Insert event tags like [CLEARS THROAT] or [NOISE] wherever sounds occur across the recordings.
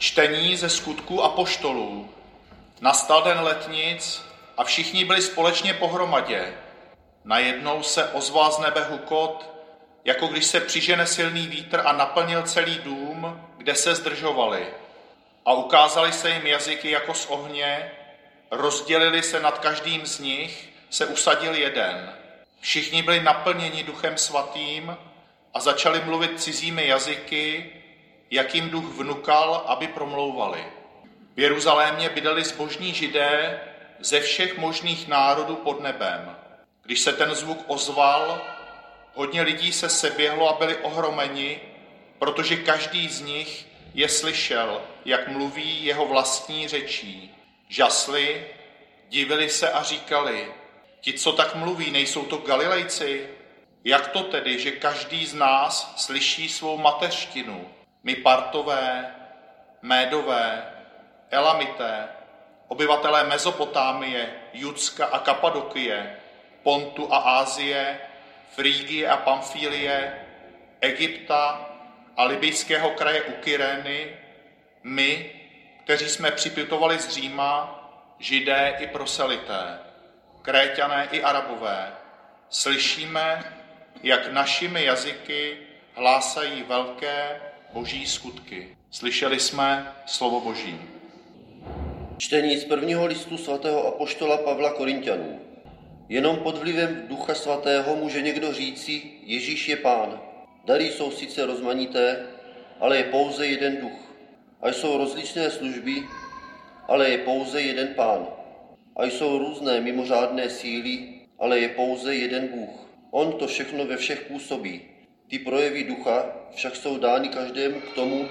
Čtení ze skutků a poštolů. Nastal den letnic a všichni byli společně pohromadě. Najednou se ozval z nebe hukot, jako když se přižene silný vítr a naplnil celý dům, kde se zdržovali. A ukázali se jim jazyky jako z ohně, rozdělili se nad každým z nich, se usadil jeden. Všichni byli naplněni duchem svatým a začali mluvit cizími jazyky, jak jim duch vnukal, aby promlouvali. V Jeruzalémě bydali zbožní židé ze všech možných národů pod nebem. Když se ten zvuk ozval, hodně lidí se seběhlo a byli ohromeni, protože každý z nich je slyšel, jak mluví jeho vlastní řečí. Žasli, divili se a říkali, ti, co tak mluví, nejsou to Galilejci? Jak to tedy, že každý z nás slyší svou mateřštinu? My partové, médové, elamité, obyvatelé Mezopotámie, Judska a Kapadokie, Pontu a Ázie, Frígie a Pamfílie, Egypta a libijského kraje u my, kteří jsme připytovali z Říma, židé i proselité, kréťané i arabové, slyšíme, jak našimi jazyky hlásají velké boží skutky. Slyšeli jsme slovo boží. Čtení z prvního listu svatého apoštola Pavla Korintianů. Jenom pod vlivem Ducha Svatého může někdo říci, Ježíš je Pán. Dary jsou sice rozmanité, ale je pouze jeden duch. A jsou rozličné služby, ale je pouze jeden Pán. A jsou různé mimořádné síly, ale je pouze jeden Bůh. On to všechno ve všech působí. Ty projevy ducha však jsou dány každému k tomu,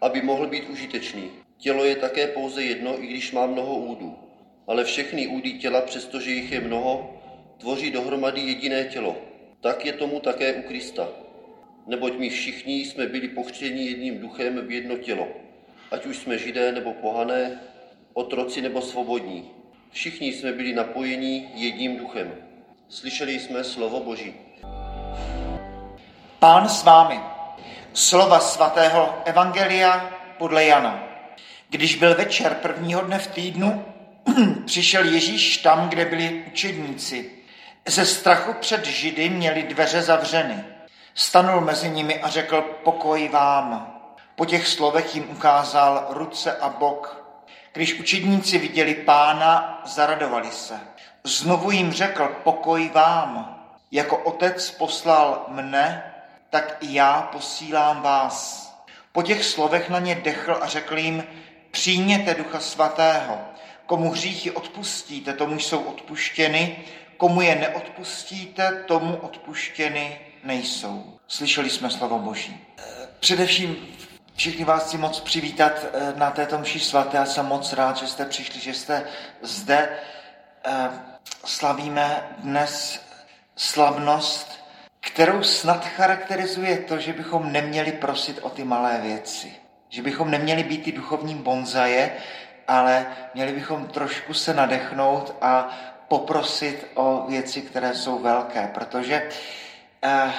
aby mohl být užitečný. Tělo je také pouze jedno, i když má mnoho údů. Ale všechny údy těla, přestože jich je mnoho, tvoří dohromady jediné tělo. Tak je tomu také u Krista. Neboť my všichni jsme byli pochřtěni jedním duchem v jedno tělo. Ať už jsme židé nebo pohané, otroci nebo svobodní. Všichni jsme byli napojeni jedním duchem. Slyšeli jsme slovo Boží. Pán s vámi. Slova svatého Evangelia podle Jana. Když byl večer prvního dne v týdnu, [CLEARS THROAT] přišel Ježíš tam, kde byli učedníci. Ze strachu před Židy měli dveře zavřeny. Stanul mezi nimi a řekl pokoj vám. Po těch slovech jim ukázal ruce a bok. Když učedníci viděli pána, zaradovali se. Znovu jim řekl pokoj vám. Jako otec poslal mne, tak i já posílám vás. Po těch slovech na ně dechl a řekl jim, přijměte ducha svatého. Komu hříchy odpustíte, tomu jsou odpuštěny, komu je neodpustíte, tomu odpuštěny nejsou. Slyšeli jsme slovo Boží. Především všichni vás chci moc přivítat eh, na této mši svaté a jsem moc rád, že jste přišli, že jste zde. Eh, slavíme dnes slavnost, kterou snad charakterizuje to, že bychom neměli prosit o ty malé věci. Že bychom neměli být ty duchovní bonzaje, ale měli bychom trošku se nadechnout a poprosit o věci, které jsou velké, protože eh,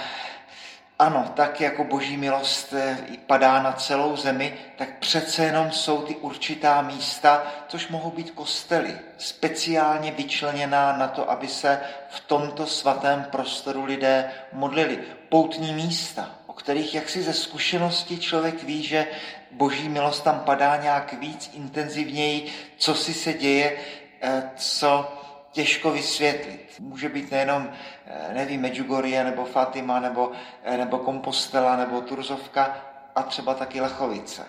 ano, tak jako boží milost eh, padá na celou zemi, tak přece jenom jsou ty určitá místa, což mohou být kostely, speciálně vyčleněná na to, aby se v tomto svatém prostoru lidé modlili. Poutní místa, o kterých jaksi ze zkušenosti člověk ví, že boží milost tam padá nějak víc intenzivněji, co si se děje, eh, co těžko vysvětlit. Může být nejenom, eh, nevím, Medjugorje, nebo Fatima, nebo, eh, nebo Kompostela, nebo Turzovka, a třeba taky Lechovice.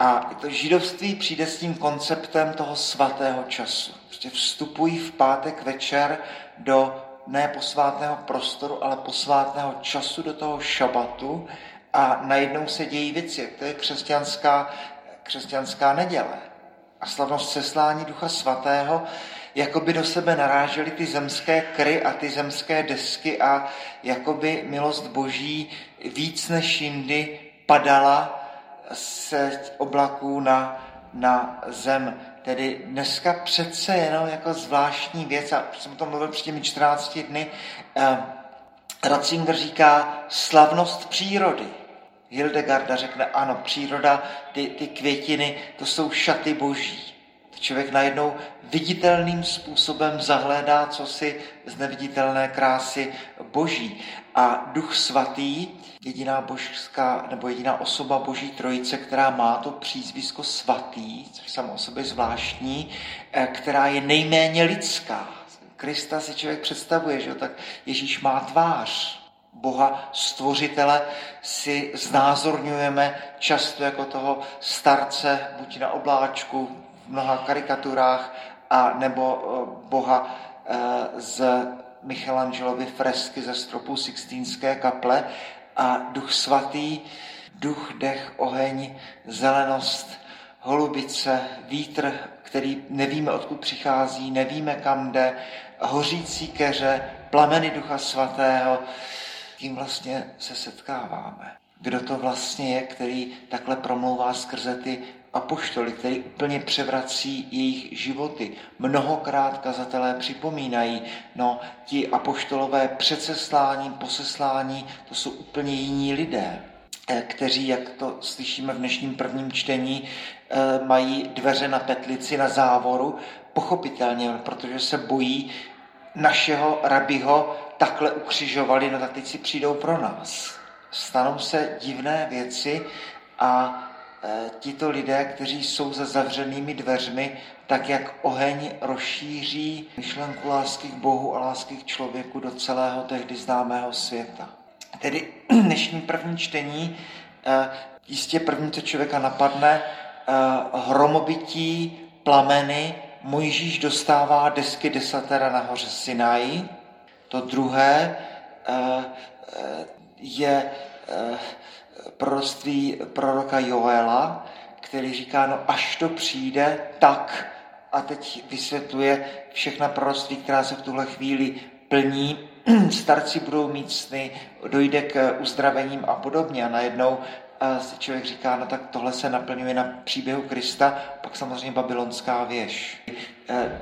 A to židovství přijde s tím konceptem toho svatého času. Prostě vstupují v pátek večer do ne posvátného prostoru, ale posvátného času do toho šabatu a najednou se dějí věci. To je křesťanská, křesťanská neděle. A slavnost seslání Ducha Svatého jako by do sebe narážely ty zemské kry a ty zemské desky a jako by milost Boží víc než jindy padala se oblaků na, na zem. Tedy dneska přece jenom jako zvláštní věc, a jsem o tom mluvil před těmi 14 dny, eh, Ratzinger říká slavnost přírody. Hildegarda řekne, ano, příroda, ty, ty květiny, to jsou šaty boží. Člověk najednou viditelným způsobem zahledá co si z neviditelné krásy boží. A duch svatý, jediná božská nebo jediná osoba boží trojice, která má to přízvisko svatý, což samo o sobě zvláštní, eh, která je nejméně lidská. Krista si člověk představuje, že tak Ježíš má tvář, Boha stvořitele si znázorňujeme často jako toho starce, buď na obláčku, mnoha karikaturách, a nebo eh, Boha eh, z Michelangelovy fresky ze stropu Sixtínské kaple a duch svatý, duch, dech, oheň, zelenost, holubice, vítr, který nevíme, odkud přichází, nevíme, kam jde, hořící keře, plameny ducha svatého, tím vlastně se setkáváme. Kdo to vlastně je, který takhle promlouvá skrze ty apoštoly, který úplně převrací jejich životy. Mnohokrát kazatelé připomínají, no ti apoštolové předseslání, poseslání, to jsou úplně jiní lidé, kteří, jak to slyšíme v dnešním prvním čtení, eh, mají dveře na petlici, na závoru, pochopitelně, protože se bojí našeho rabiho takhle ukřižovali, no tak teď si přijdou pro nás. Stanou se divné věci a tito lidé, kteří jsou za zavřenými dveřmi, tak jak oheň rozšíří myšlenku lásky k Bohu a lásky k člověku do celého tehdy známého světa. Tedy [CLEARS THROAT] dnešní první čtení, e, jistě první, co člověka napadne, e, hromobytí, plameny, Mojžíš dostává desky desatera nahoře Sinai, to druhé eh, eh, je eh, proroctví proroka Joela, který říká, no až to přijde, tak, a teď vysvětluje všechna proroctví, která se v tuhle chvíli plní, [CLEARS THROAT] starci budou mít sny, dojde k uzdravením a podobně. A najednou si člověk říká, no tak tohle se naplňuje na příběhu Krista, pak samozřejmě babylonská věž.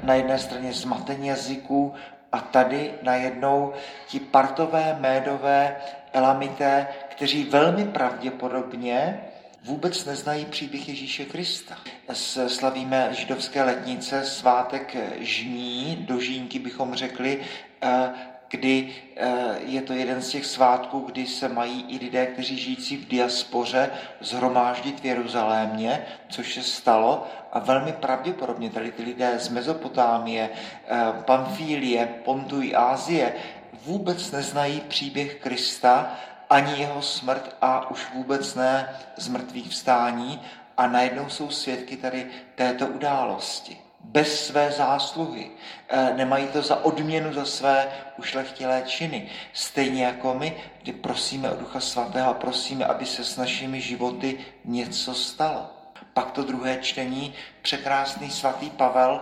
Na jedné straně zmatení jazyků, a tady najednou ti partové, médové, elamité, kteří velmi pravděpodobně vůbec neznají příběh Ježíše Krista. Slavíme židovské letnice, svátek žní, do žínky bychom řekli, eh, kdy eh, je to jeden z těch svátků, kdy se mají i lidé, kteří žijící v diaspoře, zhromáždit v Jeruzalémě, což se stalo. A velmi pravděpodobně tady ty lidé z Mezopotámie, eh, Pamfílie, Pontu i Ázie vůbec neznají příběh Krista, ani jeho smrt a už vůbec ne zmrtvých vstání. A najednou jsou svědky tady této události bez své zásluhy. Eh, nemají to za odměnu za své ušlechtilé činy. Stejně jako my, kdy prosíme o Ducha Svatého a prosíme, aby se s našimi životy něco stalo. Pak to druhé čtení, překrásný svatý Pavel,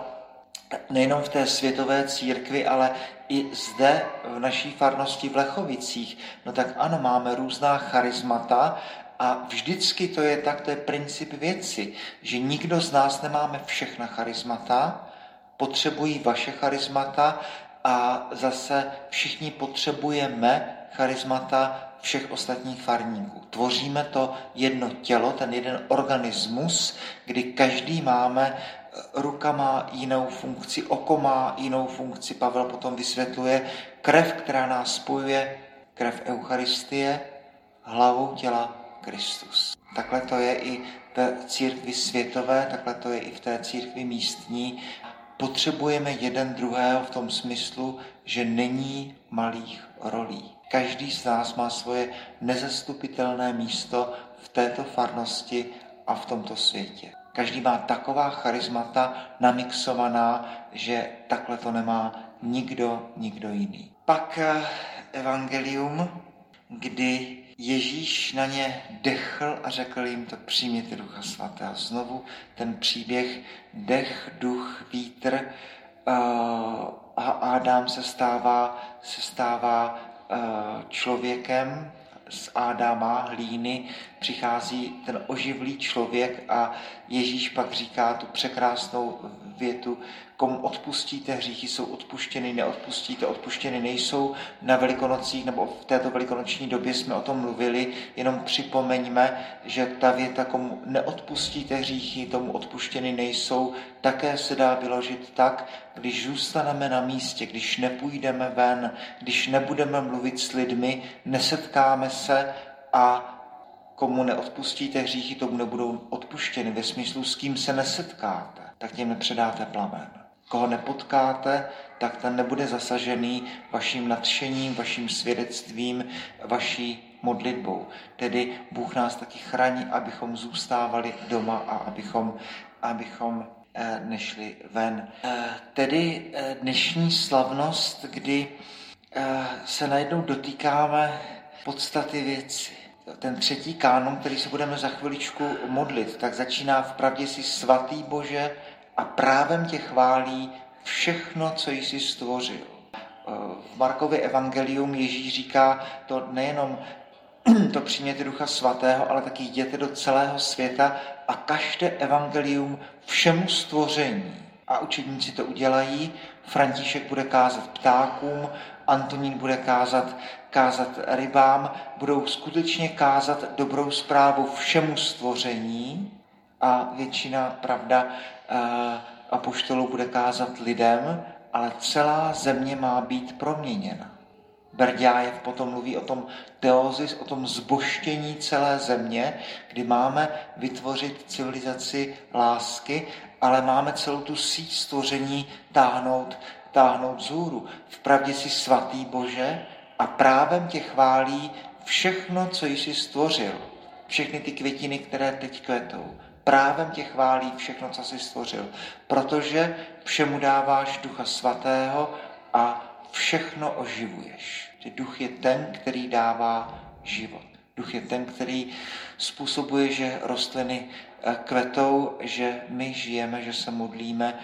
nejenom v té světové církvi, ale i zde v naší farnosti v Lechovicích. No tak ano, máme různá charismata a vždycky to je tak, to je princip věci, že nikdo z nás nemáme všechna charismata, potřebují vaše charismata a zase všichni potřebujeme charismata všech ostatních farníků. Tvoříme to jedno tělo, ten jeden organismus, kdy každý máme ruka má jinou funkci, oko má jinou funkci. Pavel potom vysvětluje krev, která nás spojuje, krev Eucharistie, hlavou těla Kristus. Takhle to je i v církvi světové, takhle to je i v té církvi místní. Potřebujeme jeden druhého v tom smyslu, že není malých rolí. Každý z nás má svoje nezastupitelné místo v této farnosti a v tomto světě. Každý má taková charismata namixovaná, že takhle to nemá nikdo, nikdo jiný. Pak eh, evangelium, kdy Ježíš na ně dechl a řekl jim to přijměte Ducha Svatého. Znovu ten příběh dech, duch, vítr eh, a Adam se stává, se stává eh, člověkem z Adama, hlíny, přichází ten oživlý člověk a Ježíš pak říká tu překrásnou větu, komu odpustíte hříchy, jsou odpuštěny, neodpustíte, odpuštěny nejsou. Na velikonocích nebo v této velikonoční době jsme o tom mluvili, jenom připomeňme, že ta věta, komu neodpustíte hříchy, tomu odpuštěny nejsou, také se dá vyložit tak, když zůstaneme na místě, když nepůjdeme ven, když nebudeme mluvit s lidmi, nesetkáme se a komu neodpustíte hříchy, tomu nebudou odpuštěny. Ve smyslu, s kým se nesetkáte, tak těm nepředáte plamen. Koho nepotkáte, tak ten nebude zasažený vaším nadšením, vaším svědectvím, vaší modlitbou. Tedy Bůh nás taky chrání, abychom zůstávali doma a abychom, abychom eh, nešli ven. Eh, tedy eh, dnešní slavnost, kdy se najednou dotýkáme podstaty věci ten třetí kánon, který se budeme za chviličku modlit, tak začíná v pravdě si svatý Bože a právem tě chválí všechno, co jsi stvořil. V Markově evangelium Ježíš říká to nejenom [CLEARS THROAT] to přijměte Ducha Svatého, ale taky jděte do celého světa a kažte evangelium všemu stvoření. A učedníci to udělají, František bude kázat ptákům, Antonín bude kázat, kázat rybám, budou skutečně kázat dobrou zprávu všemu stvoření a většina, pravda, eh, apoštolů bude kázat lidem, ale celá země má být proměněna. Berďájev potom mluví o tom teozis, o tom zboštění celé země, kdy máme vytvořit civilizaci lásky, ale máme celou tu síť stvoření táhnout táhnout vzhůru. Vpravdě si svatý Bože a právem tě chválí všechno, co jsi stvořil. Všechny ty květiny, které teď kvetou. Právem tě chválí všechno, co jsi stvořil. Protože všemu dáváš ducha svatého a všechno oživuješ. Že duch je ten, který dává život. Duch je ten, který způsobuje, že rostliny eh, kvetou, že my žijeme, že se modlíme,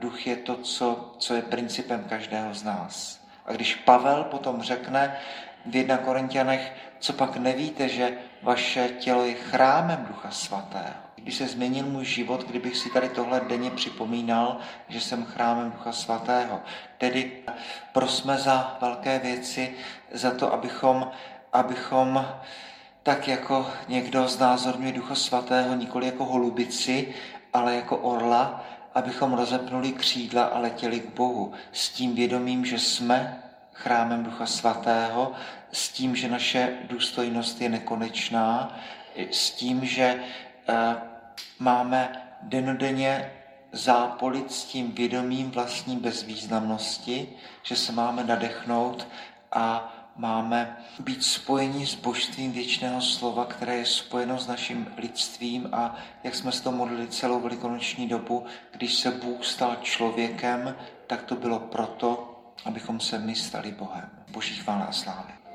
duch je to, co, co je principem každého z nás. A když Pavel potom řekne v 1 Korintianech, co pak nevíte, že vaše tělo je chrámem Ducha Svatého. Když se změnil můj život, kdybych si tady tohle denně připomínal, že jsem chrámem Ducha Svatého. Tedy prosme za velké věci, za to, abychom, abychom tak jako někdo znázorňuje Ducha Svatého nikoli jako holubici, ale jako orla, abychom rozepnuli křídla a letěli k Bohu s tím vědomím, že jsme chrámem Ducha Svatého, s tím, že naše důstojnost je nekonečná, s tím, že eh, máme denodenně zápolit s tím vědomím vlastní bezvýznamnosti, že se máme nadechnout a máme být spojeni s božstvím věčného slova, které je spojeno s naším lidstvím a jak jsme se to modlili celou velikonoční dobu, když se Bůh stal člověkem, tak to bylo proto, abychom se my stali Bohem. Boží chvála a slávy.